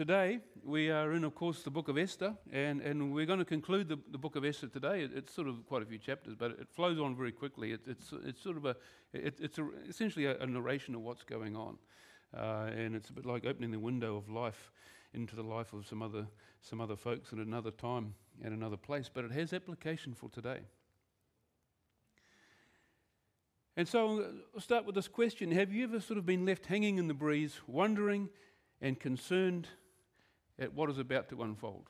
today we are in, of course, the book of Esther, and, and we're going to conclude the, the book of Esther today. It, it's sort of quite a few chapters, but it flows on very quickly. It, it's, it's sort of a, it, it's a, essentially a, a, narration of what's going on. Uh, and it's a bit like opening the window of life into the life of some other, some other folks at another time and another place, but it has application for today. And so I'll start with this question Have you ever sort of been left hanging in the breeze, wondering and concerned at what is about to unfold?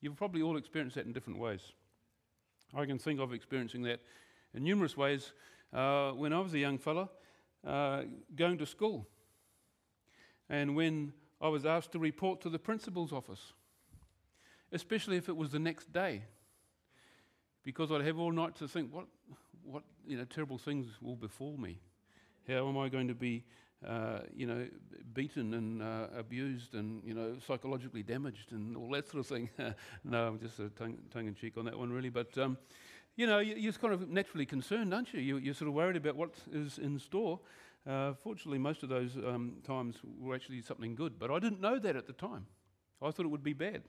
You've probably all experienced that in different ways. I can think of experiencing that in numerous ways uh, when I was a young fella uh, going to school. And when I was asked to report to the principal's office, especially if it was the next day, because I'd have all night to think, what, what you know, terrible things will befall me? How am I going to be, uh, you know, beaten and uh, abused and, you know, psychologically damaged and all that sort of thing? no, I'm just tongue, tongue, in cheek on that one, really. But, um, you know, you, are kind of naturally concerned, aren't you? you? are sort of worried about what is in store. Uh, fortunately, most of those um, times were actually something good, but I didn't know that at the time. I thought it would be bad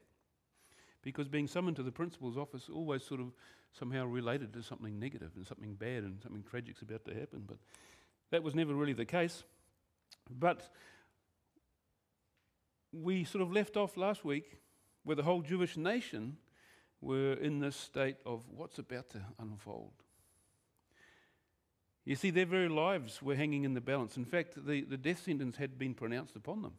because being summoned to the principal's office always sort of somehow related to something negative and something bad and something tragic's about to happen. But that was never really the case. But we sort of left off last week where the whole Jewish nation were in this state of what's about to unfold. You see, their very lives were hanging in the balance. In fact, the, the death sentence had been pronounced upon them.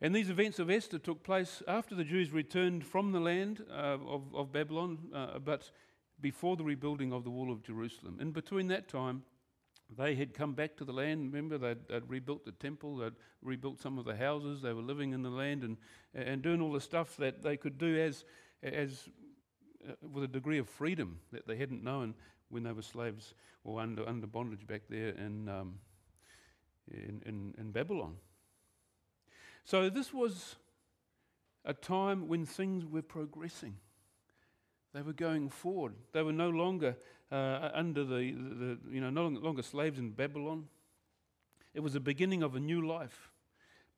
And these events of Esther took place after the Jews returned from the land uh, of, of, Babylon, uh, but before the rebuilding of the wall of Jerusalem. In between that time, they had come back to the land. Remember, they'd, they'd, rebuilt the temple, they'd rebuilt some of the houses, they were living in the land and, and doing all the stuff that they could do as, as uh, with a degree of freedom that they hadn't known when they were slaves or under, under bondage back there in, um, in, in, in Babylon. So this was a time when things were progressing. They were going forward. They were no longer uh, under the, the, you know, no longer slaves in Babylon. It was the beginning of a new life.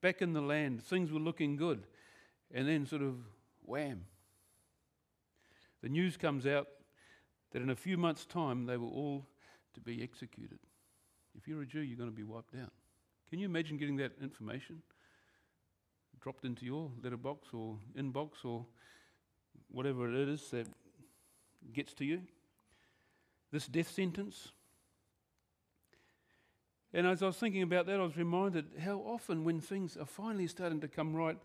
Back in the land, things were looking good. And then, sort of, wham. The news comes out that in a few months' time, they were all to be executed. If you're a Jew, you're going to be wiped out. Can you imagine getting that information? dropped into your letterbox or inbox or whatever it is that gets to you. This death sentence. And as I was thinking about that, I was reminded how often, when things are finally starting to come right,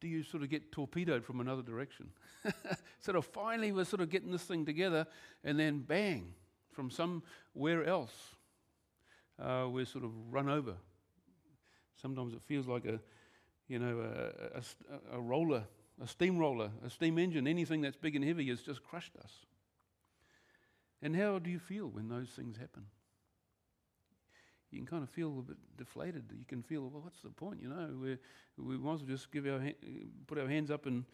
do you sort of get torpedoed from another direction? sort of finally, we're sort of getting this thing together, and then bang, from somewhere else, uh, we're sort of run over. Sometimes it feels like a, you know, a, a, a roller, a steamroller, a steam engine, anything that's big and heavy has just crushed us. And how do you feel when those things happen? You can kind of feel a bit deflated. You can feel, well, what's the point? You know, we we might as well just give our put our hands up and,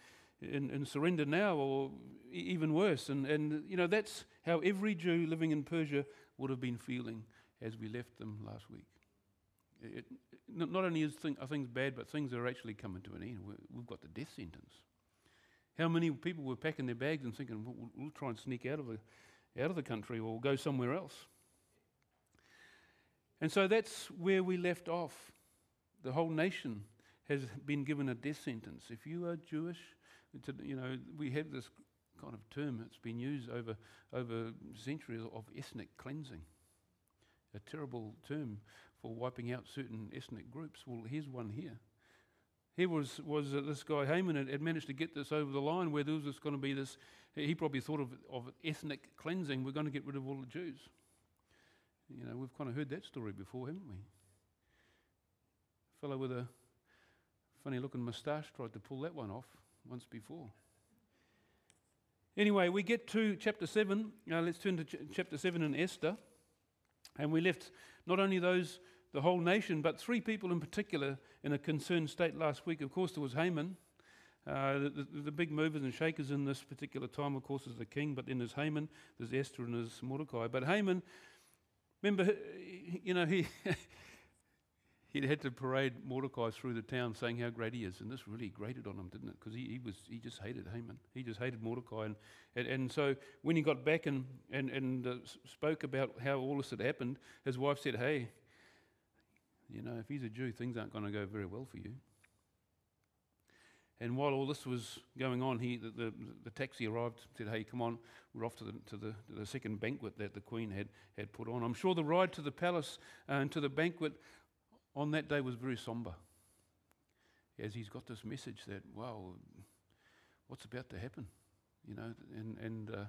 and, and surrender now, or even worse. And, and, you know, that's how every Jew living in Persia would have been feeling as we left them last week. It, not only is thing, are things bad, but things are actually coming to an end. we have got the death sentence. How many people were packing their bags and thinking, we'll, we'll try and sneak out of, the, out of the country or go somewhere else? And so that's where we left off. The whole nation has been given a death sentence. If you are Jewish, you know, we have this kind of term that's been used over, over centuries of ethnic cleansing. A terrible term for wiping out certain ethnic groups. Well, here's one here. Here was, was uh, this guy Haman had, had, managed to get this over the line where there was going to be this, he probably thought of, of ethnic cleansing. We're going to get rid of all the Jews. You know, we've kind of heard that story before, haven't we? A fellow with a funny looking moustache tried to pull that one off once before. Anyway, we get to chapter 7. Now let's turn to ch- chapter 7 in Esther. And we left not only those, the whole nation, but three people in particular in a concerned state last week. Of course, there was Haman. Uh, the, the, the, big movers and shakers in this particular time, of course, is the king, but then there's Haman, there's Esther, and there's Mordecai. But Haman, remember, you know, he, he'd had to parade Mordecai through the town saying how great he is. And this really grated on him, didn't it? Because he, he, was, he just hated Haman. He just hated Mordecai. And, and, and so when he got back and, and, and uh, spoke about how all this had happened, his wife said, Hey, you know, if he's a Jew, things aren't going to go very well for you. And while all this was going on, he, the, the, the, taxi arrived, said, Hey, come on, we're off to the, to, the, to the second banquet that the Queen had, had put on. I'm sure the ride to the palace uh, and to the banquet on that day was very somber. As he's got this message that, wow, what's about to happen? You know, and, and uh,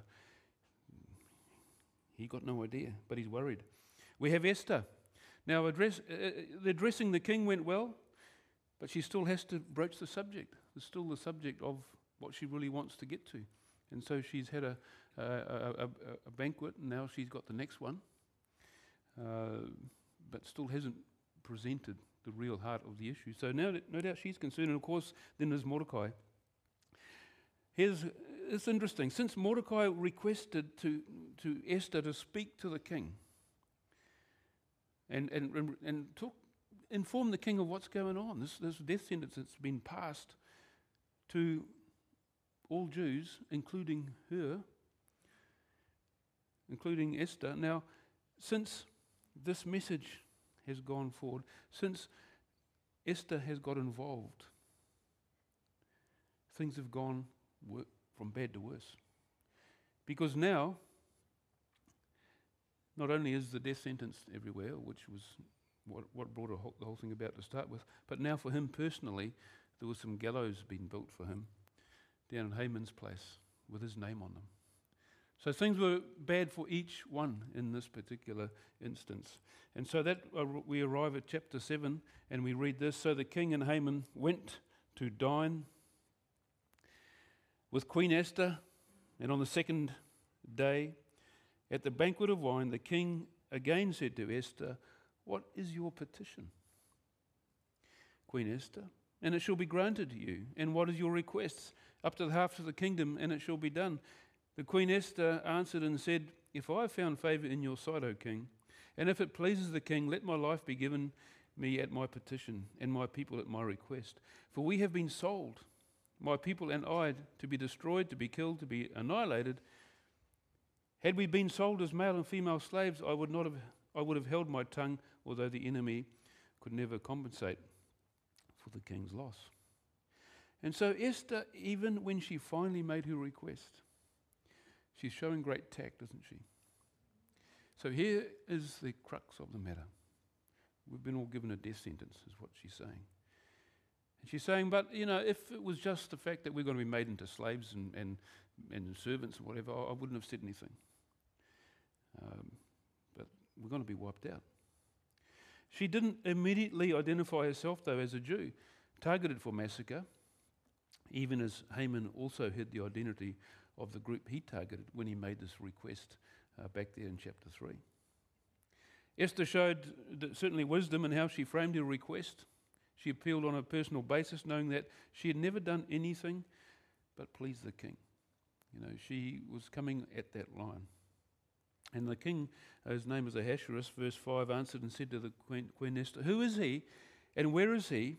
he got no idea, but he's worried. We have Esther. Now, address, uh, uh addressing the king went well, but she still has to broach the subject. It's still the subject of what she really wants to get to. And so she's had a, a, a, a banquet, and now she's got the next one, uh, but still hasn't presented the real heart of the issue. So now, no doubt she's concerned, and of course, then there's Mordecai. Here's, it's interesting. Since Mordecai requested to, to Esther to speak to the king and, and, and talk, inform the king of what's going on, this, this death sentence that's been passed to all Jews, including her, including Esther. Now, since this message has gone forward, since Esther has got involved, things have gone from bad to worse. Because now, not only is the death sentence everywhere, which was what, what brought the whole thing about to start with, but now for him personally, there was some gallows being built for him down in Haman's place with his name on them. So things were bad for each one in this particular instance. And so that uh, we arrive at chapter 7 and we read this. So the king and Haman went to dine with Queen Esther, and on the second day, at the banquet of wine, the king again said to Esther, What is your petition? Queen Esther, and it shall be granted to you. And what is your request? Up to the half of the kingdom, and it shall be done. The Queen Esther answered and said, If I have found favor in your sight, O king, and if it pleases the king, let my life be given me at my petition, and my people at my request. For we have been sold, my people and I, to be destroyed, to be killed, to be annihilated. Had we been sold as male and female slaves, I would not have I would have held my tongue, although the enemy could never compensate for the king's loss. And so Esther, even when she finally made her request, she's showing great tact, isn't she? So here is the crux of the matter. We've been all given a death sentence, is what she's saying. And she's saying, but you know, if it was just the fact that we're going to be made into slaves and, and, and servants and whatever, I wouldn't have said anything. Um, but we're going to be wiped out. She didn't immediately identify herself, though, as a Jew, targeted for massacre, even as Haman also hid the identity of the group he targeted when he made this request uh, back there in chapter 3. Esther showed certainly wisdom in how she framed her request. She appealed on a personal basis, knowing that she had never done anything but please the king. You know, she was coming at that line. And the king, whose name was Ahasuerus, verse 5, answered and said to the queen, queen Esther, Who is he and where is he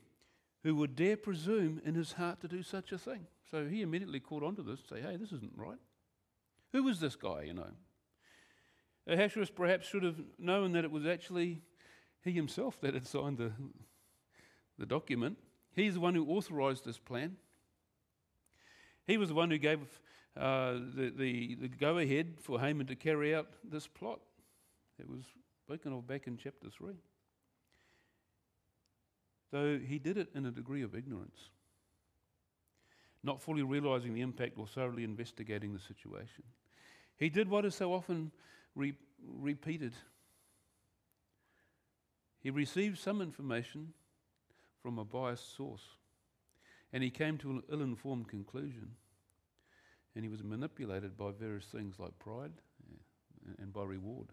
who would dare presume in his heart to do such a thing? So he immediately caught on to this and say, Hey, this isn't right. Who was this guy, you know? Ahasuerus perhaps should have known that it was actually he himself that had signed the, the document. He's the one who authorized this plan. He was the one who gave uh, the, the, the go ahead for Haman to carry out this plot. It was spoken of back in chapter 3. Though he did it in a degree of ignorance, not fully realizing the impact or thoroughly investigating the situation. He did what is so often re- repeated. He received some information from a biased source, and he came to an ill informed conclusion and he was manipulated by various things like pride and by reward.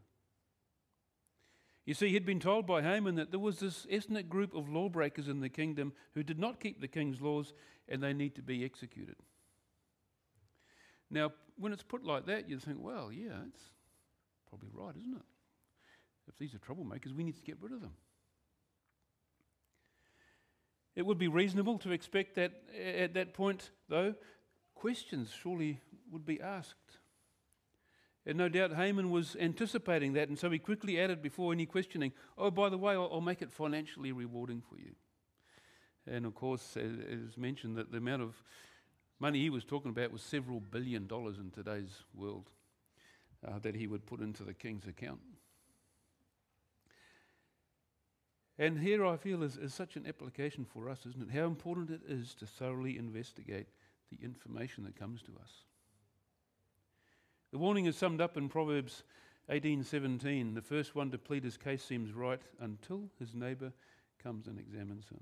You see, he'd been told by Haman that there was this ethnic group of lawbreakers in the kingdom who did not keep the king's laws and they need to be executed. Now, when it's put like that, you think, well, yeah, it's probably right, isn't it? If these are troublemakers, we need to get rid of them. It would be reasonable to expect that at that point, though, questions surely would be asked. And no doubt Haman was anticipating that, and so he quickly added before any questioning, Oh, by the way, I'll, I'll make it financially rewarding for you. And of course, as mentioned, that the amount of money he was talking about was several billion dollars in today's world uh, that he would put into the king's account. And here I feel is, is such an application for us, isn't it? How important it is to thoroughly investigate the information that comes to us. The warning is summed up in Proverbs 18:17. The first one to plead his case seems right until his neighbor comes and examines him.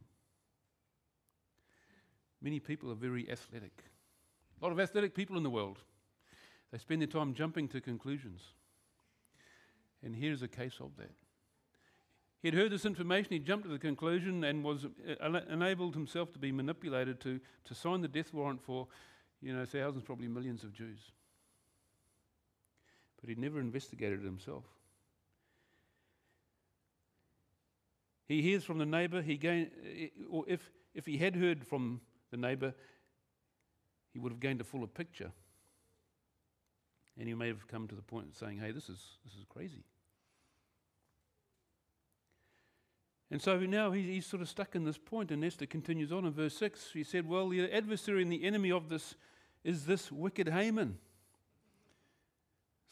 Many people are very athletic. A lot of athletic people in the world. They spend their time jumping to conclusions. And here's a case of that. He'd heard this information, he jumped to the conclusion and was uh, enabled himself to be manipulated to, to sign the death warrant for, you know, thousands, probably millions of Jews. But he'd never investigated it himself. He hears from the neighbor, he gain, or if, if he had heard from the neighbor, he would have gained a fuller picture. And he may have come to the point of saying, hey, this is, this is crazy. And so now he's, sort of stuck in this point, and Esther continues on in verse 6. She said, Well, the adversary and the enemy of this is this wicked Haman.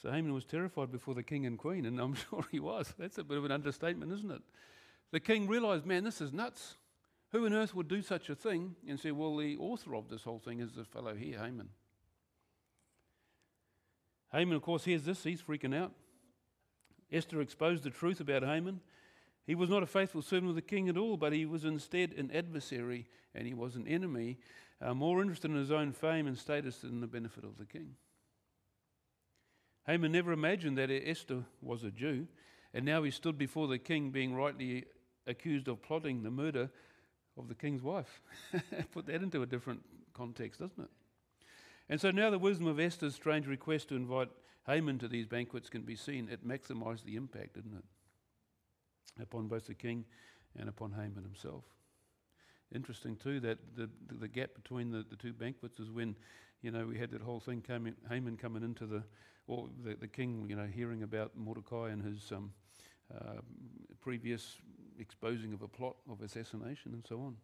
So Haman was terrified before the king and queen, and I'm sure he was. That's a bit of an understatement, isn't it? The king realized, man, this is nuts. Who on earth would do such a thing? And say, well, the author of this whole thing is the fellow here, Haman. Haman, of course, hears this. He's freaking out. Esther exposed the truth about Haman. He was not a faithful servant of the king at all, but he was instead an adversary and he was an enemy, uh, more interested in his own fame and status than the benefit of the king. Haman never imagined that Esther was a Jew, and now he stood before the king being rightly accused of plotting the murder of the king's wife. Put that into a different context, doesn't it? And so now the wisdom of Esther's strange request to invite Haman to these banquets can be seen. It maximized the impact, didn't it? Upon both the king and upon Haman himself. Interesting too that the, the, the gap between the, the two banquets is when, you know, we had that whole thing coming, Haman coming into the, or the, the king, you know, hearing about Mordecai and his um, uh, previous exposing of a plot of assassination and so on.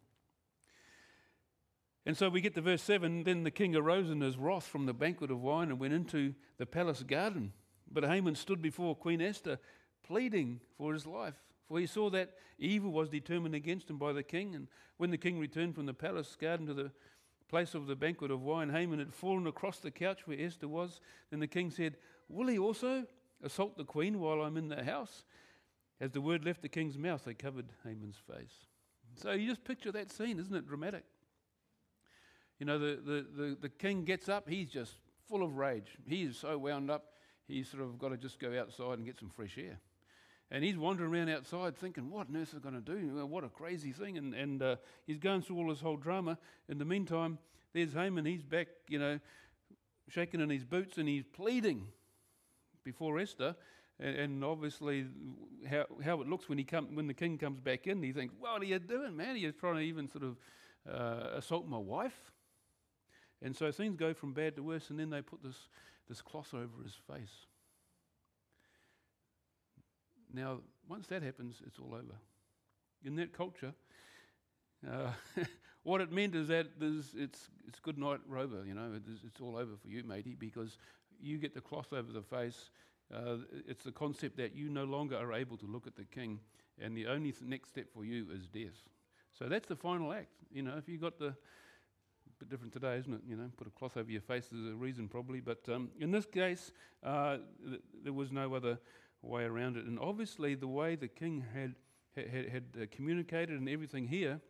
And so we get to verse 7 Then the king arose in his wrath from the banquet of wine and went into the palace garden. But Haman stood before Queen Esther, pleading for his life. For he saw that evil was determined against him by the king. And when the king returned from the palace garden to the place of the banquet of wine, Haman had fallen across the couch where Esther was. Then the king said, Will he also assault the queen while I'm in the house? As the word left the king's mouth, they covered Haman's face. So you just picture that scene, isn't it dramatic? You know, the, the, the, the king gets up, he's just full of rage. He is so wound up, he's sort of got to just go outside and get some fresh air. And he's wandering around outside thinking, what on earth is going to do? What a crazy thing. And, and uh, he's going through all this whole drama. In the meantime, there's Haman. He's back, you know, shaking in his boots and he's pleading before Esther. And, and obviously, how, how it looks when, he come, when the king comes back in, he thinks, What are you doing, man? You trying to even sort of uh, assault my wife? And so things go from bad to worse, and then they put this, this cloth over his face. Now, once that happens, it's all over. In that culture, uh, what it meant is that there's, it's, it's good night, Rover, you know, it's, it's all over for you, matey, because you get the cloth over the face uh, it's the concept that you no longer are able to look at the king, and the only th- next step for you is death. So that's the final act. You know, if you got the bit different today, isn't it? You know, put a cloth over your face is a reason probably, but um, in this case, uh, th- there was no other way around it. And obviously, the way the king had had, had uh, communicated and everything here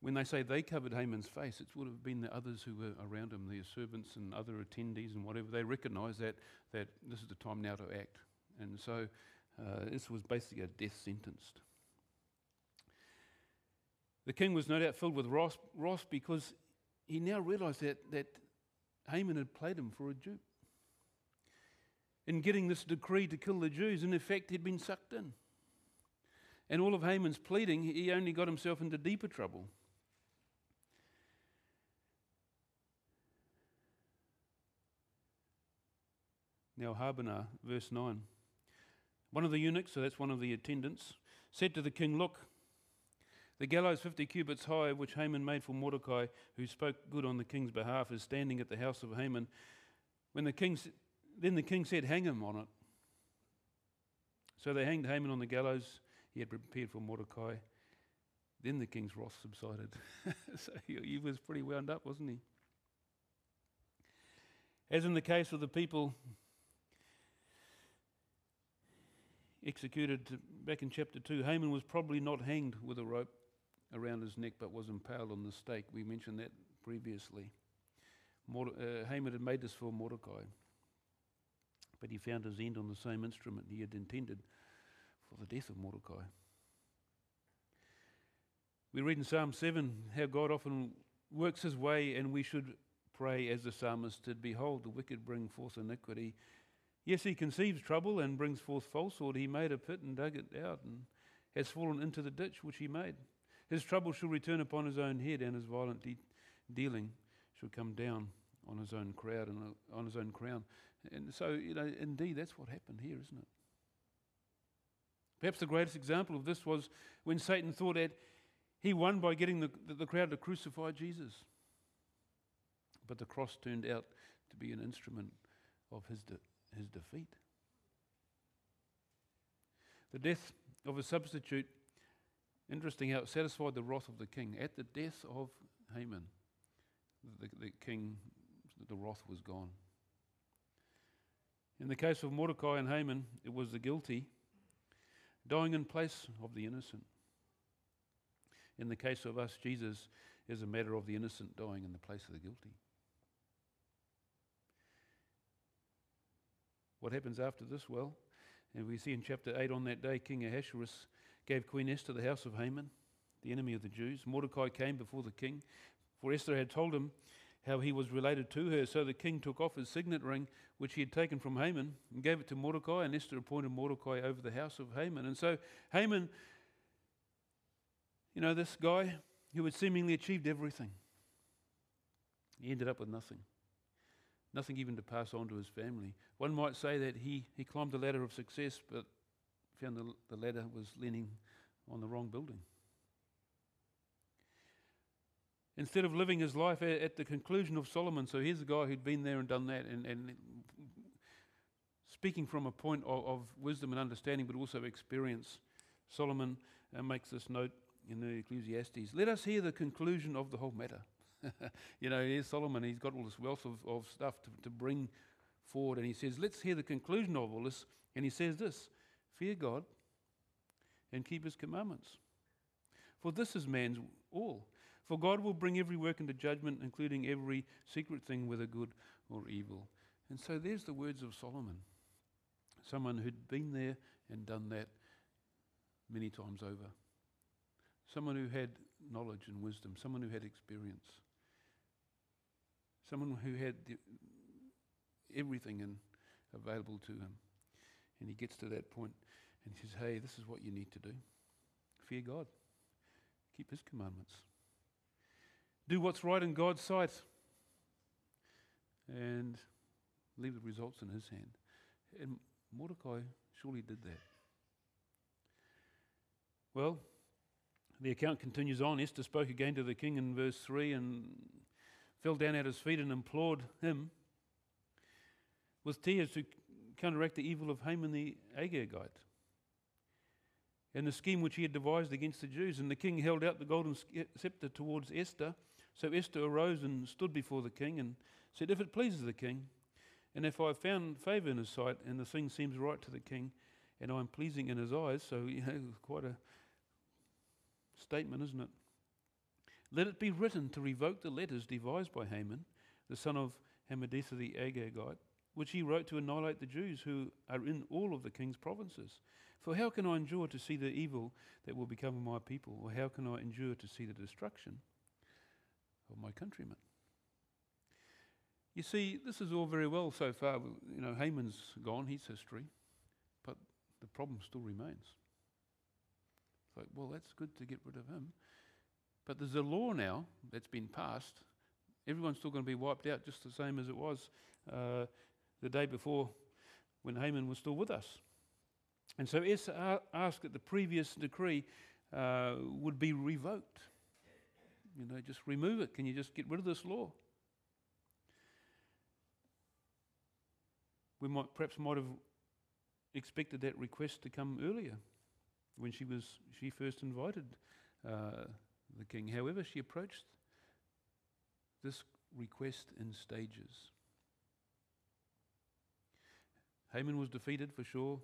when they say they covered Haman's face, it would have been the others who were around him, the servants and other attendees and whatever. They recognized that, that this is the time now to act. And so uh, this was basically a death sentence. The king was no doubt filled with wrath, wrath because he now realized that, that Haman had played him for a dupe. In getting this decree to kill the Jews, in effect, he'd been sucked in. And all of Haman's pleading, he only got himself into deeper trouble. Now, Harbonah, verse 9. One of the eunuchs, so that's one of the attendants, said to the king, Look, the gallows 50 cubits high, which Haman made for Mordecai, who spoke good on the king's behalf, is standing at the house of Haman. When the king, then the king said, Hang him on it. So they hanged Haman on the gallows he had prepared for Mordecai. Then the king's wrath subsided. so he, he was pretty wound up, wasn't he? As in the case of the people executed back in chapter 2, Haman was probably not hanged with a rope around his neck but was impaled on the stake. We mentioned that previously. Morde- uh, Haman had made this for Mordecai, but he found his end on the same instrument he had intended for the death of Mordecai. We read in Psalm 7 how God often works his way, and we should pray as the psalmist did Behold, the wicked bring forth iniquity. Yes, he conceives trouble and brings forth falsehood. He made a pit and dug it out and has fallen into the ditch which he made. His trouble shall return upon his own head, and his violent de- dealing shall come down on his own crowd and uh, on his own crown. And so, you know, indeed, that's what happened here, isn't it? Perhaps the greatest example of this was when Satan thought that he won by getting the, the, crowd to crucify Jesus. But the cross turned out to be an instrument of his, de- his defeat. The death of a substitute, interesting how it satisfied the wrath of the king. At the death of Haman, the, the king, the wrath was gone. In the case of Mordecai and Haman, it was the guilty dying in place of the innocent. In the case of us, Jesus is a matter of the innocent dying in the place of the guilty. What happens after this? Well, and we see in chapter 8 on that day, King Ahasuerus gave Queen Esther the house of Haman, the enemy of the Jews. Mordecai came before the king, for Esther had told him how he was related to her. So the king took off his signet ring, which he had taken from Haman, and gave it to Mordecai, and Esther appointed Mordecai over the house of Haman. And so Haman, you know, this guy who had seemingly achieved everything, he ended up with nothing. Nothing even to pass on to his family. One might say that he, he climbed the ladder of success, but found the, the ladder was leaning on the wrong building. Instead of living his life at, the conclusion of Solomon, so here's a guy who'd been there and done that, and, and speaking from a point of, of wisdom and understanding, but also experience, Solomon uh, makes this note in the Ecclesiastes. Let us hear the conclusion of the whole matter. you know, here's Solomon, he's got all this wealth of, of stuff to, to bring forward, and he says, Let's hear the conclusion of all this. And he says this Fear God and keep his commandments. For this is man's all. For God will bring every work into judgment, including every secret thing, whether good or evil. And so there's the words of Solomon, someone who'd been there and done that many times over, someone who had knowledge and wisdom, someone who had experience, someone who had everything in, available to him. And he gets to that point and he says, Hey, this is what you need to do fear God, keep his commandments, do what's right in God's sight, and leave the results in his hand. And Mordecai surely did that. Well, the account continues on. Esther spoke again to the king in verse 3 and fell down at his feet and implored him with tears to counteract the evil of Haman the Agagite and the scheme which he had devised against the Jews. And the king held out the golden scepter towards Esther. So Esther arose and stood before the king and said, If it pleases the king, and if I have found favor in his sight, and the thing seems right to the king, and I am pleasing in his eyes, so, you know, quite a statement, isn't it? Let it be written to revoke the letters devised by Haman, the son of Hammedatha the Agagite, which he wrote to annihilate the Jews who are in all of the king's provinces. For how can I endure to see the evil that will become my people, or how can I endure to see the destruction of my countrymen? You see, this is all very well so far. You know, Haman's gone, he's history, but the problem still remains. like, well, that's good to get rid of him. But there's a law now that's been passed. Everyone's still going to be wiped out just the same as it was uh, the day before when Haman was still with us. And so Esther asked that the previous decree uh, would be revoked. You know, just remove it. Can you just get rid of this law? We might perhaps might have expected that request to come earlier when she was she first invited uh, the king. However, she approached this request in stages. Haman was defeated for sure.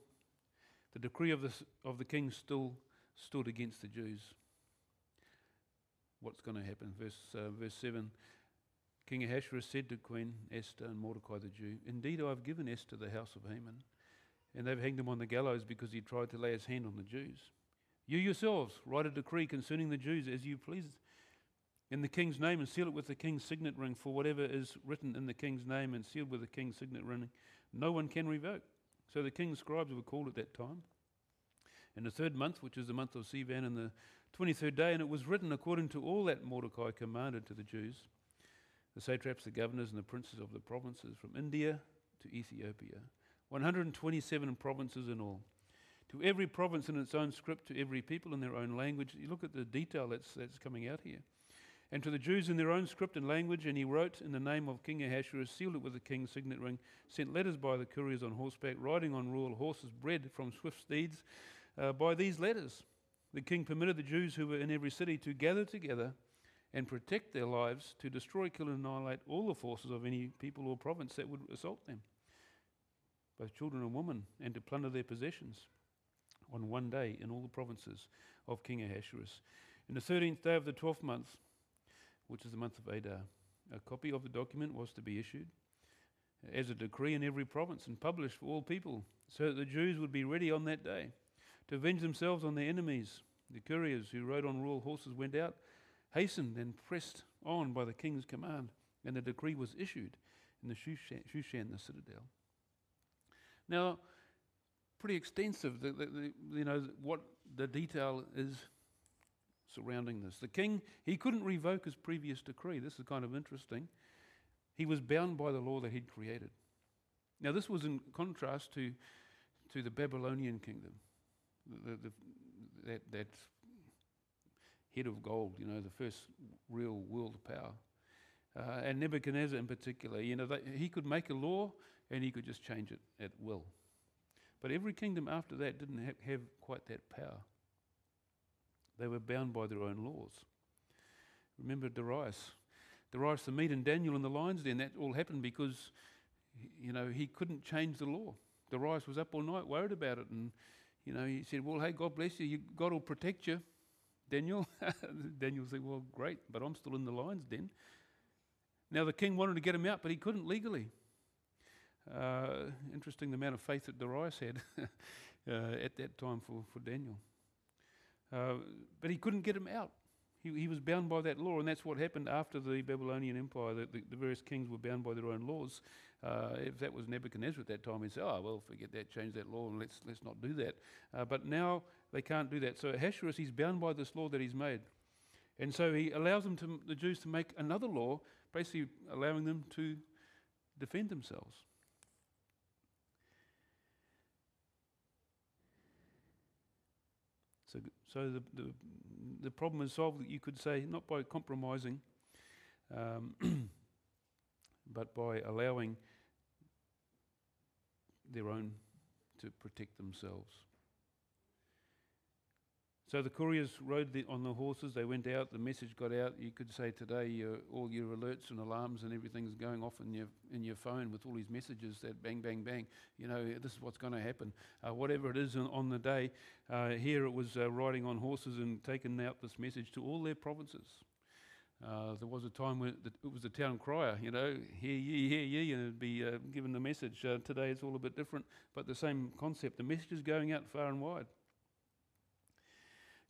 The decree of the, of the king still stood against the Jews. What's going to happen? Verse, uh, verse 7 King Ahasuerus said to Queen Esther and Mordecai the Jew, Indeed, I have given Esther the house of Haman, and they've hanged him on the gallows because he tried to lay his hand on the Jews. You yourselves write a decree concerning the Jews as you please in the king's name and seal it with the king's signet ring, for whatever is written in the king's name and sealed with the king's signet ring, no one can revoke. So the king's scribes were called at that time. In the third month, which is the month of Sivan, in the 23rd day, and it was written according to all that Mordecai commanded to the Jews, the satraps, the governors, and the princes of the provinces, from India to Ethiopia, 127 provinces in all to every province in its own script, to every people in their own language. You look at the detail that's, that's coming out here. And to the Jews in their own script and language, and he wrote in the name of King Ahasuerus, sealed it with the king's signet ring, sent letters by the couriers on horseback, riding on royal horses, bred from swift steeds. Uh, by these letters, the king permitted the Jews who were in every city to gather together and protect their lives, to destroy, kill, and annihilate all the forces of any people or province that would assault them, both children and women, and to plunder their possessions on one day in all the provinces of King Ahasuerus. In the 13th day of the 12th month, which is the month of Adar, a copy of the document was to be issued as a decree in every province and published for all people, so that the Jews would be ready on that day to avenge themselves on their enemies. The couriers who rode on royal horses went out, hastened, and pressed on by the king's command, and the decree was issued in the Shushan, Shushan the citadel. Now, pretty extensive. The, the, the, you know what the detail is surrounding this. The king he couldn't revoke his previous decree. This is kind of interesting. He was bound by the law that he'd created. Now this was in contrast to to the Babylonian kingdom, the, that that head of gold. You know, the first real world power. Uh, and Nebuchadnezzar in particular, you know, they, he could make a law and he could just change it at will. But every kingdom after that didn't have, have quite that power. They were bound by their own laws. Remember Darius. Darius the Mede and Daniel in the lion's den, that all happened because, you know, he couldn't change the law. Darius was up all night worried about it. And, you know, he said, well, hey, God bless you. you God will protect you. Daniel. Daniel said, well, great, but I'm still in the lion's den. Now the king wanted to get him out, but he couldn't legally. Uh, interesting the amount of faith that Darius had uh, at that time for, for Daniel. Uh, but he couldn't get him out. He, he was bound by that law, and that's what happened after the Babylonian Empire. The, the, the various kings were bound by their own laws. Uh, if that was Nebuchadnezzar at that time, he'd say, "Oh well, forget that, change that law, and let's let's not do that." Uh, but now they can't do that. So Ahasuerus, he's bound by this law that he's made, and so he allows them to the Jews to make another law, basically allowing them to defend themselves. So, so the, the, the problem is solved, you could say, not by compromising, um, but by allowing their own to protect themselves. So the couriers rode the, on the horses. They went out. The message got out. You could say today uh, all your alerts and alarms and everything's going off in your in your phone with all these messages that bang bang bang. You know this is what's going to happen. Uh, whatever it is on, on the day, uh, here it was uh, riding on horses and taking out this message to all their provinces. Uh, there was a time when it was the town crier, you know, hear ye, hear ye, and it'd be uh, given the message. today it's all a bit different, but the same concept. The message is going out far and wide.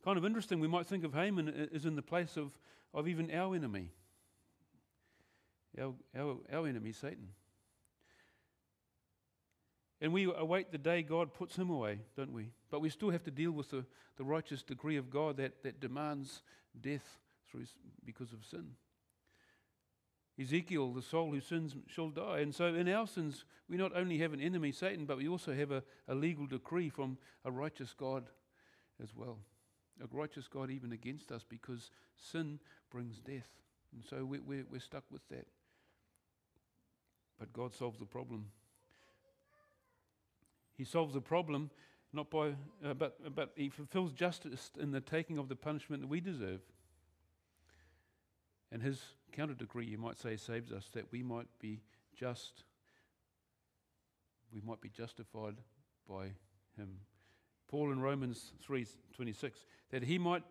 Kind of interesting, we might think of Haman as in the place of, of even our enemy, our, our, our enemy, Satan. And we await the day God puts him away, don't we? But we still have to deal with the, the righteous decree of God that, that demands death through, because of sin. Ezekiel, the soul who sins shall die. And so in our sins, we not only have an enemy, Satan, but we also have a, a legal decree from a righteous God as well. A righteous God even against us because sin brings death. And so we, we're, we're stuck with that. But God solves the problem. He solves the problem not by, uh, but, but He fulfills justice in the taking of the punishment that we deserve. And His counter decree, you might say, saves us that we might be just, we might be justified by Him. Paul in Romans 3:26 that he might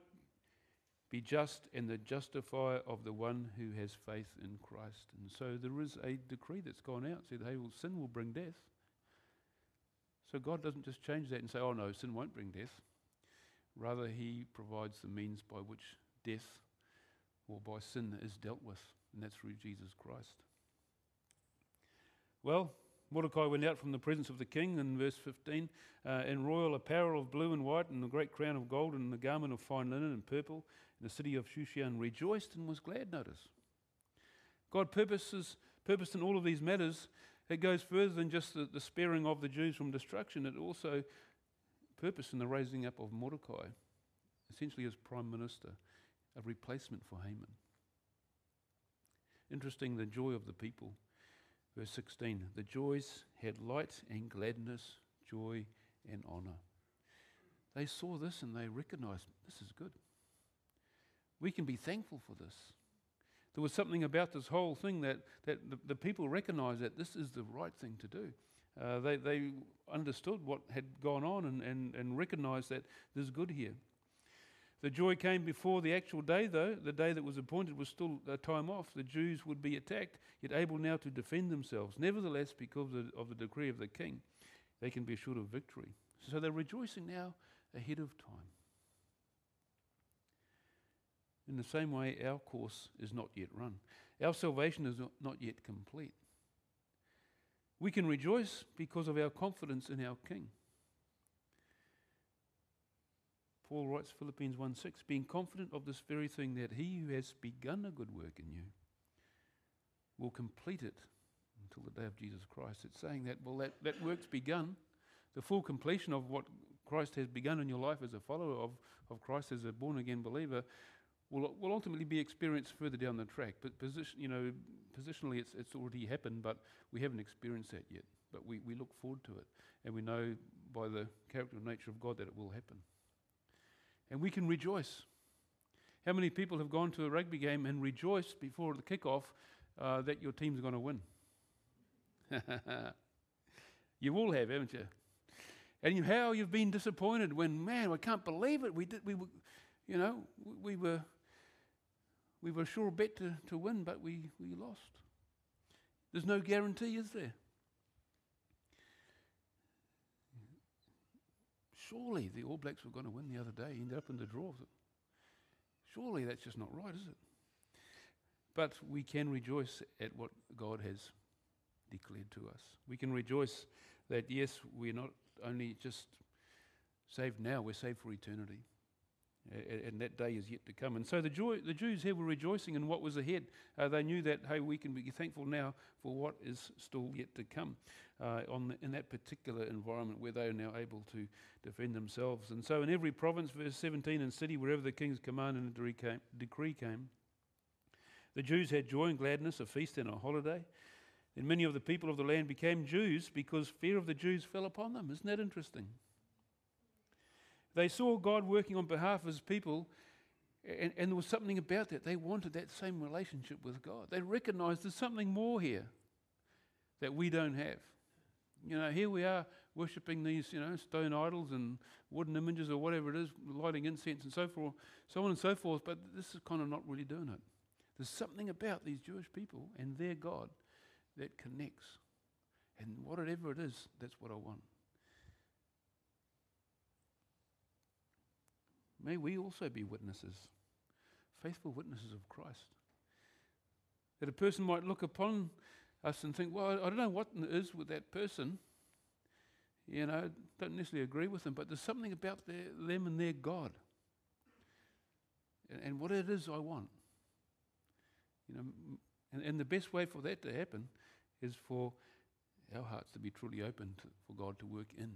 be just and the justifier of the one who has faith in Christ. And so there is a decree that's gone out said, hey, well, sin will bring death. So God doesn't just change that and say, oh no, sin won't bring death. Rather, He provides the means by which death or by sin is dealt with, and that's through Jesus Christ. Well, Mordecai went out from the presence of the king in verse 15 uh, in royal apparel of blue and white, and a great crown of gold, and a garment of fine linen and purple. And the city of Shushan rejoiced and was glad, notice. God purposes, purposed in all of these matters. It goes further than just the, the sparing of the Jews from destruction. It also purposed in the raising up of Mordecai, essentially as prime minister, a replacement for Haman. Interesting, the joy of the people. Verse 16 The joys had light and gladness, joy and honor. They saw this and they recognized this is good. We can be thankful for this. There was something about this whole thing that, that the, the people recognized that this is the right thing to do. Uh, they, they understood what had gone on and, and, and recognized that there's good here. The joy came before the actual day, though. The day that was appointed was still a time off. The Jews would be attacked, yet able now to defend themselves. Nevertheless, because of the, of the decree of the king, they can be assured of victory. So they're rejoicing now ahead of time. In the same way, our course is not yet run. Our salvation is not yet complete. We can rejoice because of our confidence in our King. Paul writes Philippians 1 6, being confident of this very thing, that he who has begun a good work in you will complete it until the day of Jesus Christ. It's saying that, well, that, that work's begun. The full completion of what Christ has begun in your life as a follower of, of Christ, as a born again believer, will, will ultimately be experienced further down the track. But position, you know, positionally, it's, it's already happened, but we haven't experienced that yet. But we, we look forward to it, and we know by the character and nature of God that it will happen and we can rejoice. How many people have gone to a rugby game and rejoiced before the kickoff uh, that your team's going to win? you all have, haven't you? And you, how you've been disappointed when, man, I can't believe it. We did, we were, you know, we were, we were sure bet to, to win, but we, we lost. There's no guarantee, is there? Surely the All Blacks were going to win the other day. He ended up in the draw. Surely that's just not right, is it? But we can rejoice at what God has declared to us. We can rejoice that, yes, we're not only just saved now, we're saved for eternity and that day is yet to come. And so the, joy, the Jews here were rejoicing in what was ahead. Uh, they knew that, hey, we can be thankful now for what is still yet to come uh, on the, in that particular environment where they are now able to defend themselves. And so in every province, verse 17, and city, wherever the king's command and decree came, decree came the Jews had joy and gladness, a feast and a holiday. And many of the people of the land became Jews because fear of the Jews fell upon them. Isn't that interesting? They saw God working on behalf of his people, and, and there was something about that. They wanted that same relationship with God. They recognized there's something more here that we don't have. You know, here we are worshipping these, you know, stone idols and wooden images or whatever it is, lighting incense and so forth, so on and so forth, but this is kind of not really doing it. There's something about these Jewish people and their God that connects. And whatever it is, that's what I want. May we also be witnesses, faithful witnesses of Christ. That a person might look upon us and think, well, I don't know what is with that person, you know, don't necessarily agree with them, but there's something about their, them and their God. And, and what it is I want. You know, and, and the best way for that to happen is for our hearts to be truly open to, for God to work in.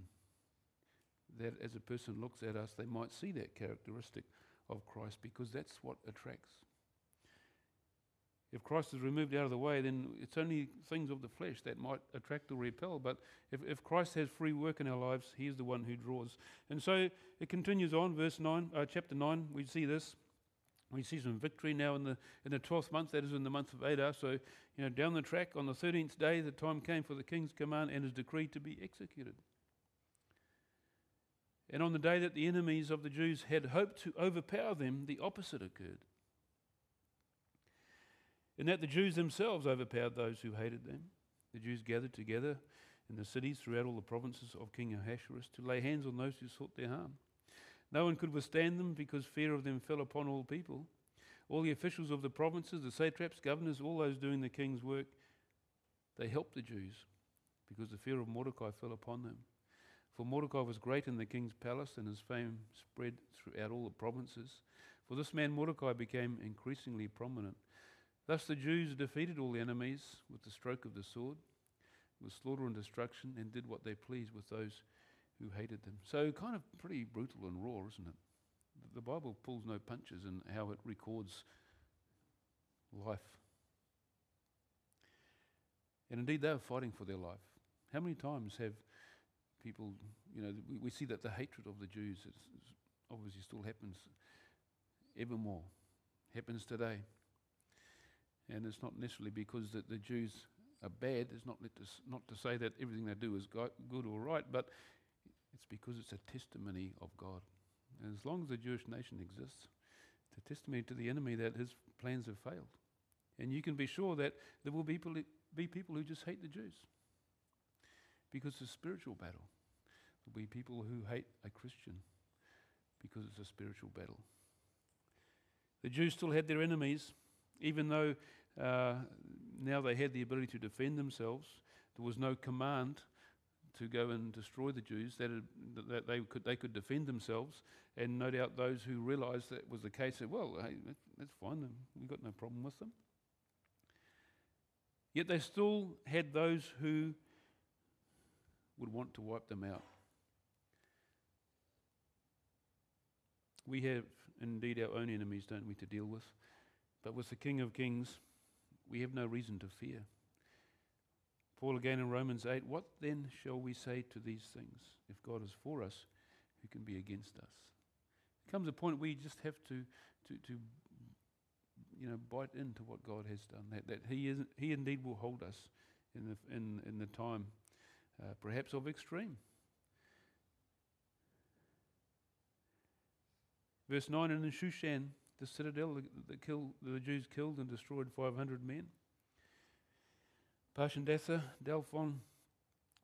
That as a person looks at us, they might see that characteristic of Christ because that's what attracts. If Christ is removed out of the way, then it's only things of the flesh that might attract or repel. But if, if Christ has free work in our lives, He is the one who draws. And so it continues on, verse 9, uh, chapter 9, we see this. We see some victory now in the, in the 12th month, that is in the month of Adar. So, you know, down the track, on the 13th day, the time came for the king's command and his decree to be executed. And on the day that the enemies of the Jews had hoped to overpower them, the opposite occurred. In that the Jews themselves overpowered those who hated them. The Jews gathered together in the cities throughout all the provinces of King Ahasuerus to lay hands on those who sought their harm. No one could withstand them because fear of them fell upon all people. All the officials of the provinces, the satraps, governors, all those doing the king's work, they helped the Jews because the fear of Mordecai fell upon them. For Mordecai was great in the king's palace, and his fame spread throughout all the provinces. For this man Mordecai became increasingly prominent. Thus the Jews defeated all the enemies with the stroke of the sword, with slaughter and destruction, and did what they pleased with those who hated them. So, kind of pretty brutal and raw, isn't it? The Bible pulls no punches in how it records life. And indeed, they were fighting for their life. How many times have people, you know, we, we see that the hatred of the Jews is, is obviously still happens evermore, happens today. And it's not necessarily because that the Jews are bad. It's not, to, not to say that everything they do is good or right, but it's because it's a testimony of God. And as long as the Jewish nation exists, it's a testimony to the enemy that his plans have failed. And you can be sure that there will be people, be people who just hate the Jews because it's a spiritual battle. There'll be people who hate a Christian because it's a spiritual battle. The Jews still had their enemies, even though uh, now they had the ability to defend themselves. There was no command to go and destroy the Jews, that, that they, could, they could defend themselves. And no doubt those who realized that was the case said, well, hey, that's fine, we've got no problem with them. Yet they still had those who would want to wipe them out. We have indeed our own enemies, don't we, to deal with. But with the King of Kings, we have no reason to fear. Paul again in Romans 8, what then shall we say to these things? If God is for us, who can be against us? There comes a point where you just have to, to, to you know, bite into what God has done, that, that he, is, he indeed will hold us in the, in, in the time, uh, perhaps of extreme. Verse 9, and in Shushan, the citadel, the, Jews killed and destroyed 500 men. Parshandatha, Dalphon,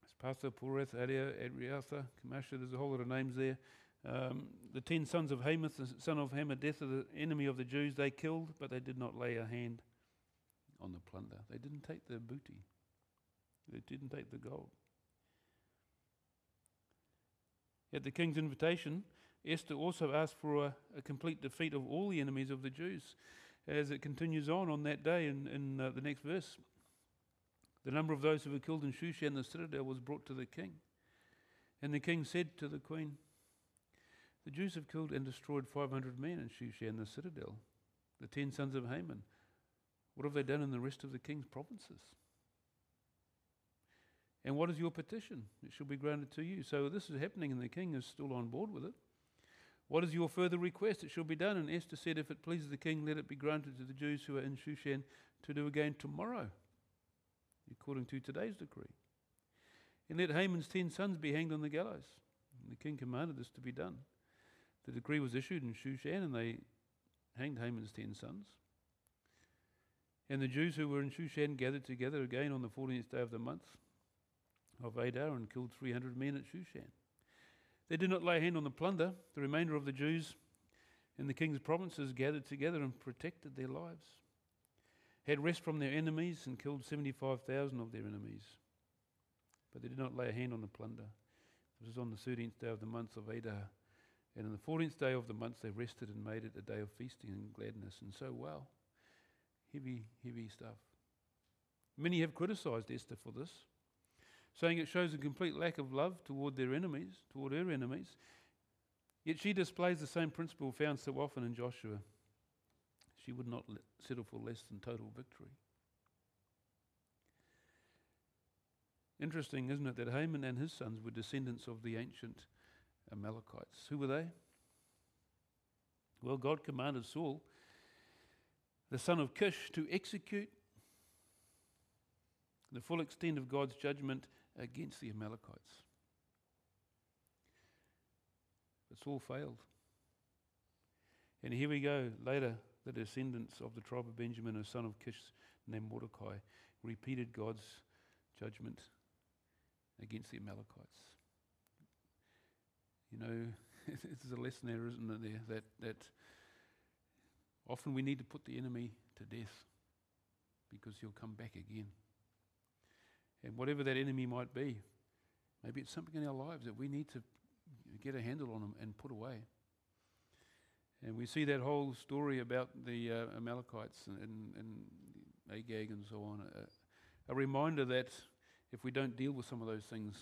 Spatha, Poreth, Adia, Adriatha, Kamasha, there's a whole lot of names there. Um, the ten sons of Haman, the son of Hammedatha, the enemy of the Jews, they killed, but they did not lay a hand on the plunder. They didn't take the booty, they didn't take the gold. At the king's invitation, Esther also asked for a, a, complete defeat of all the enemies of the Jews. As it continues on on that day in, in uh, the next verse, the number of those who were killed in Shushan the citadel was brought to the king. And the king said to the queen, The Jews have killed and destroyed 500 men in Shushan the citadel, the ten sons of Haman. What have they done in the rest of the king's provinces? And what is your petition? It shall be granted to you. So this is happening, and the king is still on board with it. What is your further request? It shall be done. And Esther said, If it pleases the king, let it be granted to the Jews who are in Shushan to do again tomorrow according to today's decree. And let Haman's ten sons be hanged on the gallows. And the king commanded this to be done. The decree was issued in Shushan, and they hanged Haman's ten sons. And the Jews who were in Shushan gathered together again on the 14th day of the month of Adar and killed 300 men at Shushan. They did not lay hand on the plunder. The remainder of the Jews in the king's provinces gathered together and protected their lives had rest from their enemies and killed 75,000 of their enemies. But they did not lay a hand on the plunder This was on the 13th day of the month of Adar. And on the 14th day of the month, they rested and made it a day of feasting and gladness. And so, wow, heavy, heavy stuff. Many have criticized Esther for this, saying it shows a complete lack of love toward their enemies, toward her enemies. Yet she displays the same principle found so often in Joshua. She would not settle for less than total victory. Interesting, isn't it, that Haman and his sons were descendants of the ancient Amalekites. Who were they? Well, God commanded Saul, the son of Kish, to execute the full extent of God's judgment against the Amalekites. But Saul failed. And here we go. Later, the descendants of the tribe of Benjamin, a son of Kish named Mordecai, repeated God's judgment against the Amalekites. You know, there's a lesson there, isn't it, there, that, that often we need to put the enemy to death because he'll come back again. And whatever that enemy might be, maybe it's something in our lives that we need to get a handle on and put away. And we see that whole story about the uh, Amalekites and, and, and Agag and so on. a reminder that if we don't deal with some of those things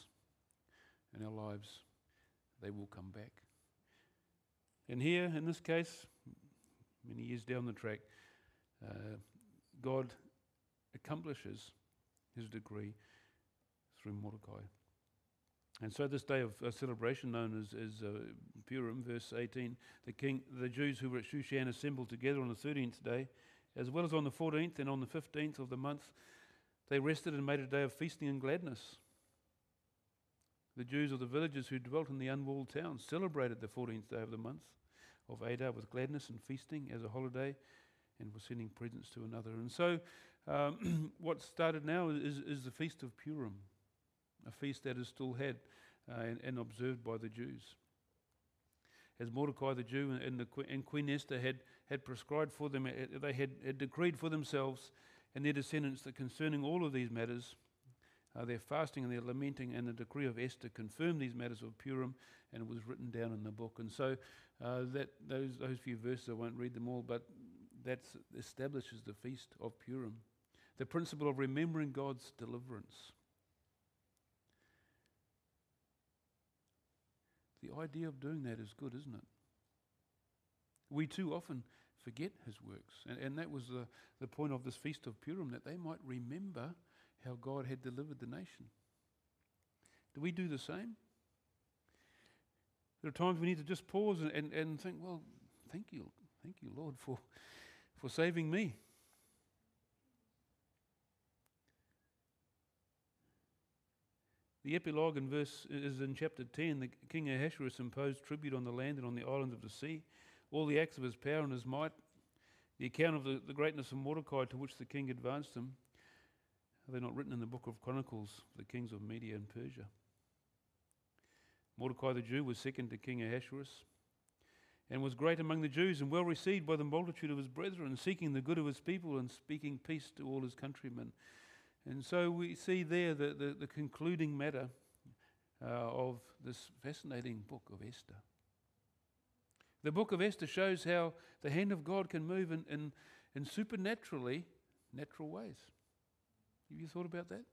in our lives, they will come back. And here, in this case, many years down the track, uh, God accomplishes his degree through Mordecai. And so, this day of uh, celebration, known as, as uh, Purim, verse 18, the king, the Jews who were at Shushan assembled together on the 13th day, as well as on the 14th and on the 15th of the month they rested and made a day of feasting and gladness. The Jews of the villages who dwelt in the unwalled towns celebrated the 14th day of the month of Adar with gladness and feasting as a holiday and were sending presents to another. And so, um, what started now is, is the Feast of Purim, a feast that is still had uh, and, and, observed by the Jews. As Mordecai the Jew and, the, and Queen Esther had, had prescribed for them, uh, they had, had decreed for themselves and their descendants that concerning all of these matters, uh, their fasting and their lamenting and the decree of Esther confirmed these matters of Purim, and it was written down in the book. And so uh, that those those few verses I won't read them all, but that establishes the feast of Purim, the principle of remembering God's deliverance. The idea of doing that is good, isn't it? We too often forget his works. And, and that was the, the point of this Feast of Purim, that they might remember how God had delivered the nation. Do we do the same? There are times we need to just pause and, and, and think, well, thank you, thank you, Lord, for, for saving me. The epilogue in verse is in chapter 10. The king Ahasuerus imposed tribute on the land and on the islands of the sea all the acts of his power and his might, the account of the, the greatness of Mordecai to which the king advanced him, are they not written in the book of Chronicles, the kings of Media and Persia? Mordecai the Jew was second to King Ahasuerus and was great among the Jews and well received by the multitude of his brethren, seeking the good of his people and speaking peace to all his countrymen. And so we see there the, the, the concluding matter uh, of this fascinating book of Esther. The book of Esther shows how the hand of God can move in, in, in supernaturally natural ways. Have you thought about that?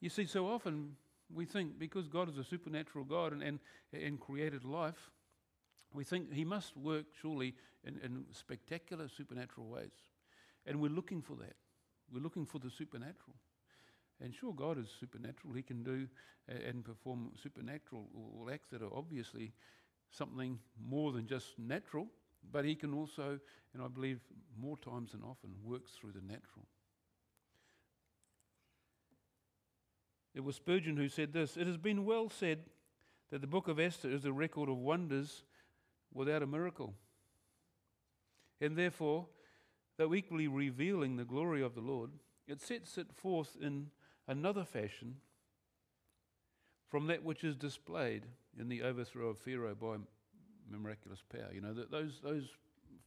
You see, so often we think because God is a supernatural God and, and, and created life, we think He must work surely in, in spectacular supernatural ways. And we're looking for that. We're looking for the supernatural. And sure, God is supernatural. He can do uh, and perform supernatural acts that are obviously something more than just natural, but he can also, and I believe more times than often, works through the natural. It was Spurgeon who said this It has been well said that the book of Esther is a record of wonders without a miracle. And therefore, though equally revealing the glory of the Lord, it sets it forth in another fashion from that which is displayed in the overthrow of Pharaoh by miraculous power. You know, those, those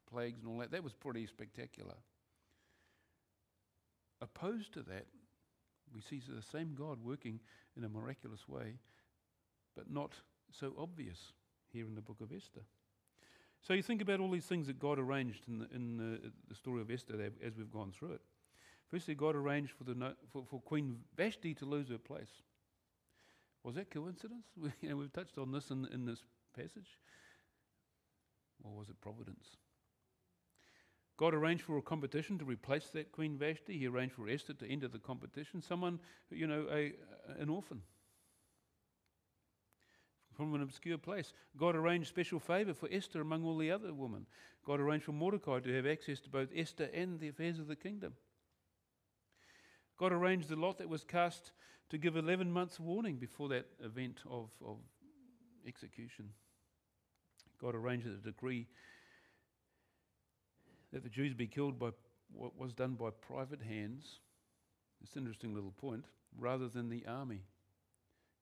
plagues and all that, that was pretty spectacular. Opposed to that, we see the same God working in a miraculous way but not so obvious here in the book of Esther. So you think about all these things that God arranged in the, in the, the story of Esther as we've gone through it. Firstly, God arranged for, the, for, for Queen Vashti to lose her place. Was that coincidence? We, you know, we've touched on this in, in this passage. Or was it providence? God arranged for a competition to replace that Queen Vashti. He arranged for Esther to enter the competition. Someone, you know, a, an orphan from an obscure place. God arranged special favour for Esther among all the other women. God arranged for Mordecai to have access to both Esther and the affairs of the kingdom. God arranged the lot that was cast to give 11 months' warning before that event of, of execution. God arranged the decree that the Jews be killed by what was done by private hands. It's an interesting little point, rather than the army.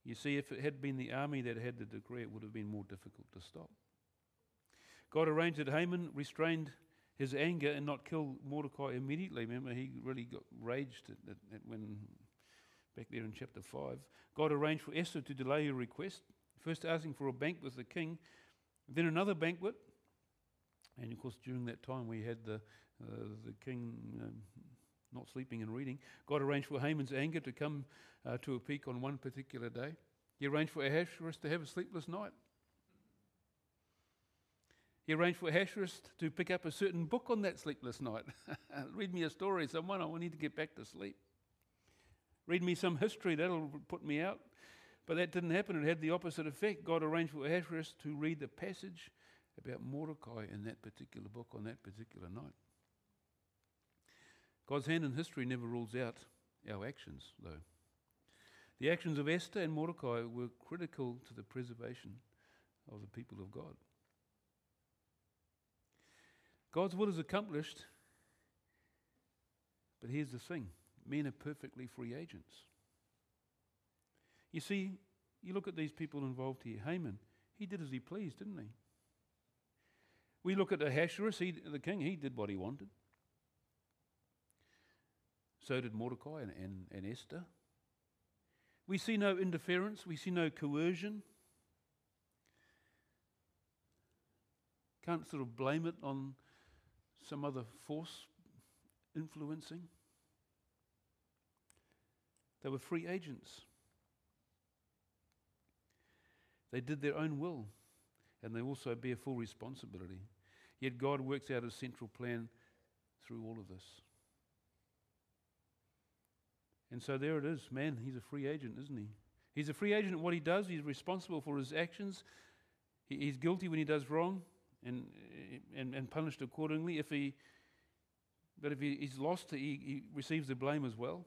You see, if it had been the army that had the decree, it would have been more difficult to stop. God arranged that Haman restrained his anger and not kill Mordecai immediately. Remember, he really got raged at, at, at when back there in chapter 5. God arranged for Esther to delay her request, first asking for a banquet with the king, then another banquet. And of course, during that time, we had the, uh, the king um, not sleeping and reading. God arranged for Haman's anger to come uh, to a peak on one particular day. He arranged for Ahasuerus to have a sleepless night. He arranged for Ahasuerus to pick up a certain book on that sleepless night. Read me a story, someone, I need to get back to sleep. Read me some history, that'll put me out. But that didn't happen. It had the opposite effect. God arranged for Ahasuerus to read the passage about Mordecai in that particular book on that particular night. God's hand in history never rules out our actions, though. The actions of Esther and Mordecai were critical to the preservation of the people of God. God's will is accomplished, but here's the thing men are perfectly free agents. You see, you look at these people involved here. Haman, he did as he pleased, didn't he? We look at Ahasuerus, he, the king, he did what he wanted. So did Mordecai and, and, and Esther. We see no interference, we see no coercion. Can't sort of blame it on some other force influencing. They were free agents. They did their own will, and they also bear full responsibility. Yet God works out a central plan through all of this. And so there it is. Man, he's a free agent, isn't he? He's a free agent what he does. He's responsible for his actions. He, he's guilty when he does wrong and, and, and punished accordingly. If he, but if he, he's lost, he, he receives the blame as well.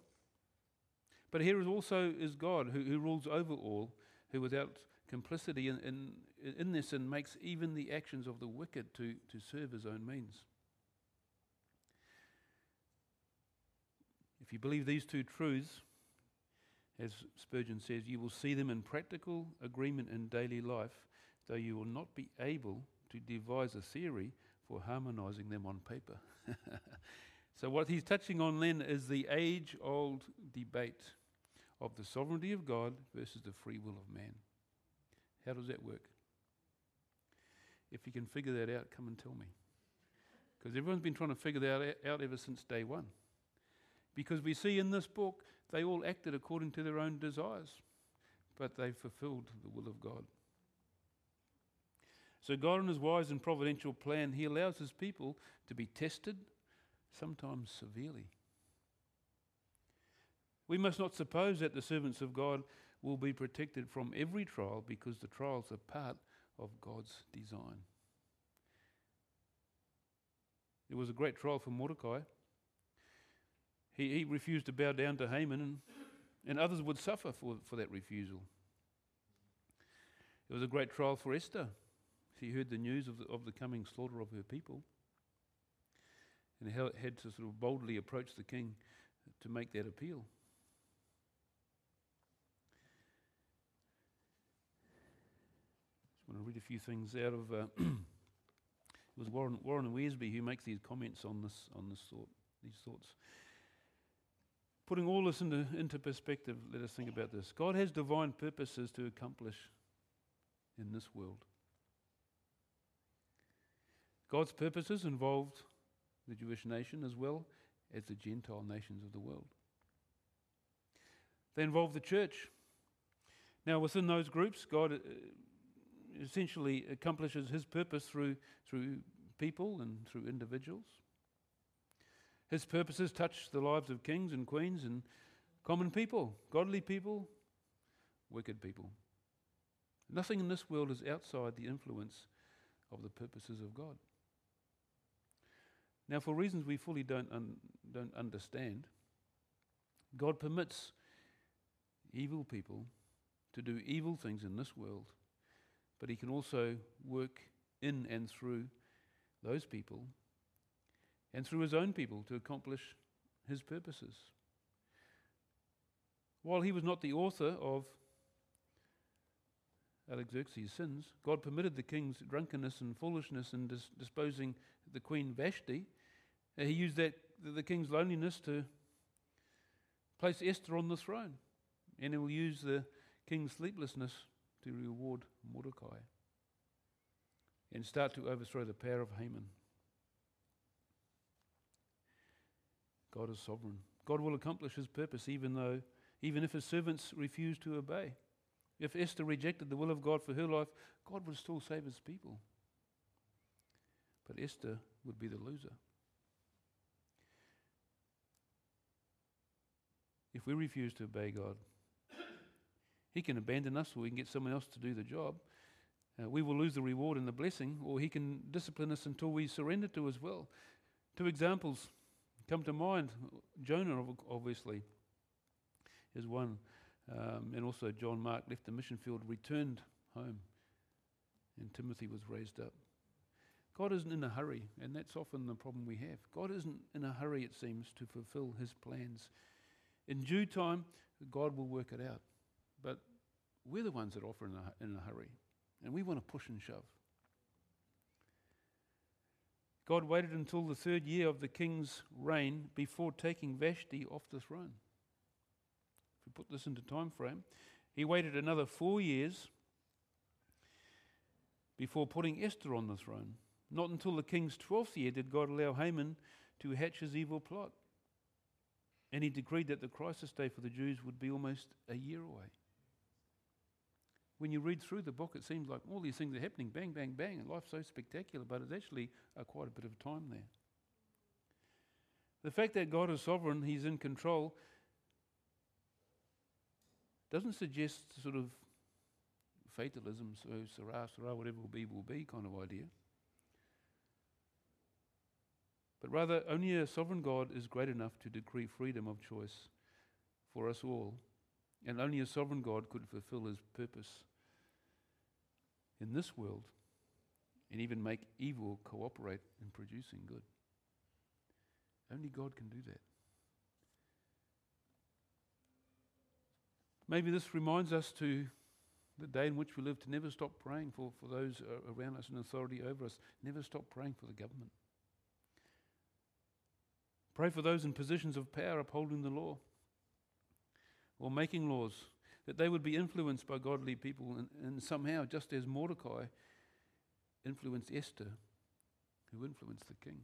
But here is also is God who, who rules over all, who without complicity in, in, in this and makes even the actions of the wicked to, to serve his own means. If you believe these two truths, as Spurgeon says, you will see them in practical agreement in daily life, though you will not be able to devise a theory for harmonizing them on paper. so, what he's touching on then is the age old debate of the sovereignty of God versus the free will of man. How does that work? If you can figure that out, come and tell me. Because everyone's been trying to figure that out ever since day one. Because we see in this book, they all acted according to their own desires, but they fulfilled the will of God. So, God, in His wise and providential plan, He allows His people to be tested, sometimes severely. We must not suppose that the servants of God will be protected from every trial because the trials are part of God's design. It was a great trial for Mordecai. He, he refused to bow down to Haman, and, and others would suffer for, for that refusal. It was a great trial for Esther. She heard the news of the, of the coming slaughter of her people and had to sort of boldly approach the king to make that appeal. I want to read a few things out of. Uh, it was Warren, Warren Wiersbe who makes these comments on this on this thought, these thoughts. Putting all this into, into perspective, let us think about this. God has divine purposes to accomplish in this world. God's purposes involved the Jewish nation as well as the Gentile nations of the world. They involve the church. Now, within those groups, God uh, essentially accomplishes his purpose through, through people and through individuals. His purposes touch the lives of kings and queens and common people, godly people, wicked people. Nothing in this world is outside the influence of the purposes of God. Now, for reasons we fully don't, un- don't understand, God permits evil people to do evil things in this world, but He can also work in and through those people and through His own people to accomplish His purposes. While He was not the author of Artaxerxes' sins, God permitted the king's drunkenness and foolishness in dis- disposing the queen Vashti. Uh, he used that the king's loneliness to place Esther on the throne, and he will use the king's sleeplessness to reward Mordecai and start to overthrow the power of Haman. God is sovereign. God will accomplish his purpose even though even if his servants refuse to obey. If Esther rejected the will of God for her life, God would still save his people. But Esther would be the loser. If we refuse to obey God, He can abandon us or we can get someone else to do the job. Uh, we will lose the reward and the blessing, or He can discipline us until we surrender to His will. Two examples come to mind. Jonah, obviously, is one. Um, and also, John Mark left the mission field, returned home, and Timothy was raised up. God isn't in a hurry, and that's often the problem we have. God isn't in a hurry, it seems, to fulfill his plans. In due time, God will work it out. But we're the ones that offer in a, in a hurry, and we want to push and shove. God waited until the third year of the king's reign before taking Vashti off the throne. If we put this into time frame, he waited another four years before putting Esther on the throne. Not until the king's twelfth year did God allow Haman to hatch his evil plot. And he decreed that the crisis day for the Jews would be almost a year away. When you read through the book, it seems like all these things are happening bang, bang, bang, and life's so spectacular, but it's actually quite a bit of time there. The fact that God is sovereign, He's in control, doesn't suggest sort of fatalism, so sera, sera, whatever will be, will be kind of idea. But rather, only a sovereign God is great enough to decree freedom of choice for us all. And only a sovereign God could fulfill his purpose in this world and even make evil cooperate in producing good. Only God can do that. Maybe this reminds us to the day in which we live to never stop praying for, for those around us and authority over us. Never stop praying for the government. Pray for those in positions of power upholding the law or making laws, that they would be influenced by godly people and, and somehow, just as Mordecai influenced Esther, who influenced the king.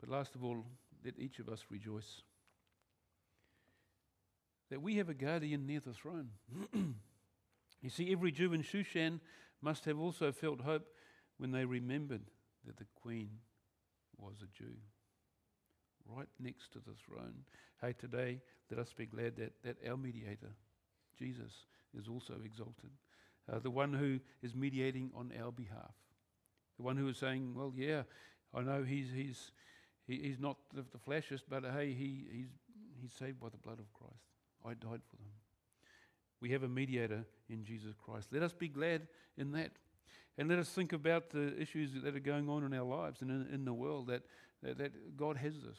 But last of all, let each of us rejoice that we have a guardian near the throne. you see, every Jew in Shushan must have also felt hope when they remembered that the queen was a Jew. Right next to the throne. Hey, today, let us be glad that, that our mediator, Jesus, is also exalted. Uh, the one who is mediating on our behalf. The one who is saying, well, yeah, I know he's, he's, he, he's not the, the flashest, but hey, he, he's, he's saved by the blood of Christ. I died for them. We have a mediator in Jesus Christ. Let us be glad in that. And let us think about the issues that are going on in our lives and in, in the world that, that, that God has this.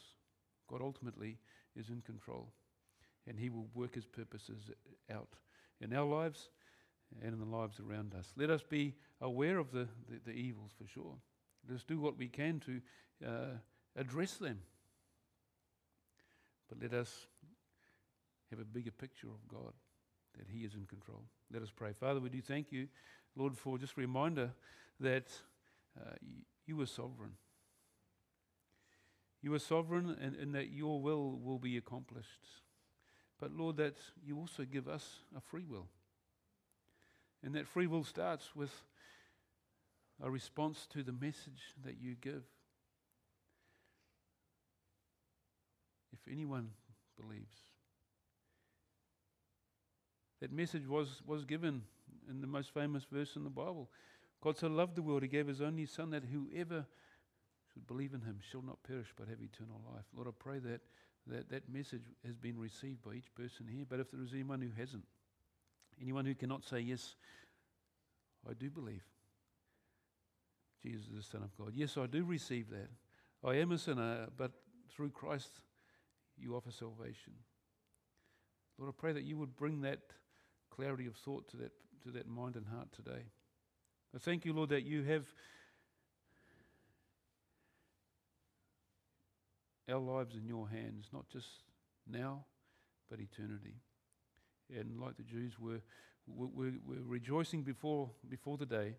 God ultimately is in control. And He will work His purposes out in our lives and in the lives around us. Let us be aware of the, the, the evils for sure. Let us do what we can to uh, address them. But let us have a bigger picture of God that He is in control. Let us pray. Father, we do thank you, Lord, for just a reminder that uh, you are sovereign. You are sovereign and, in that your will will be accomplished. But Lord, that you also give us a free will. And that free will starts with a response to the message that you give. If anyone believes, that message was, was given in the most famous verse in the Bible. God so loved the world, He gave His only Son, that whoever should believe in Him shall not perish but have eternal life. Lord, I pray that that, that message has been received by each person here. But if there is anyone who hasn't, anyone who cannot say, Yes, I do believe Jesus is the Son of God. Yes, I do receive that. I am a sinner, but through Christ you offer salvation. Lord, I pray that you would bring that clarity of thought to that, to that mind and heart today. I thank you, Lord, that you have our lives in your hands, not just now, but eternity. And like the Jews were, were, were rejoicing before, before the day,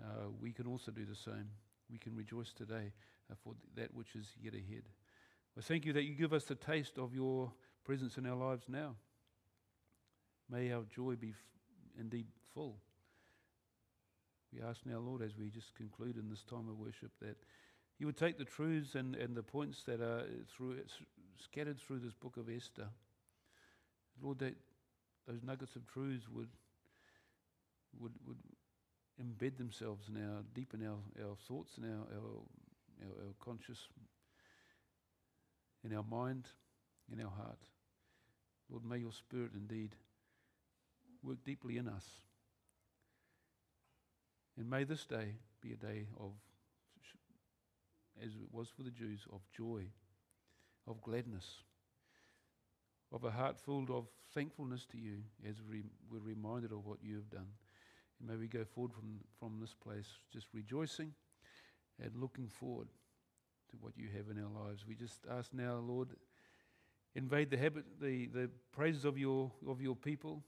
uh, we can also do the same. We can rejoice today uh, for that which is yet ahead. I thank you that you give us the taste of your presence in our lives now. May our joy be indeed full. We ask now, Lord, as we just conclude in this time of worship, that you would take the truths and, and the points that are through, scattered through this book of Esther. Lord, that those nuggets of truths would, would, would embed themselves in our, deep in our, our thoughts and our, our, our, our conscious, in our mind, in our heart. Lord, may your spirit indeed work deeply in us. And may this day be a day of, as it was for the Jews, of joy, of gladness, of a heart full of thankfulness to you as we, we're reminded of what you have done. And may we go forward from, from this place just rejoicing and looking forward to what you have in our lives. We just ask now, Lord, invade the habit, the, the praises of your, of your people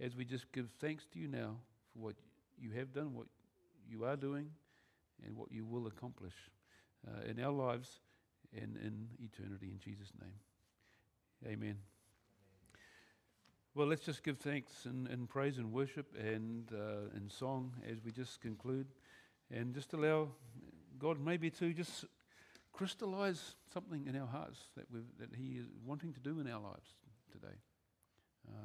as we just give thanks to you now for what you have done, what you are doing, and what you will accomplish uh, in our lives and in eternity. In Jesus' name. Amen. Well, let's just give thanks and, and praise and worship and uh, in song as we just conclude, and just allow God maybe to just crystallize something in our hearts that, that He is wanting to do in our lives today.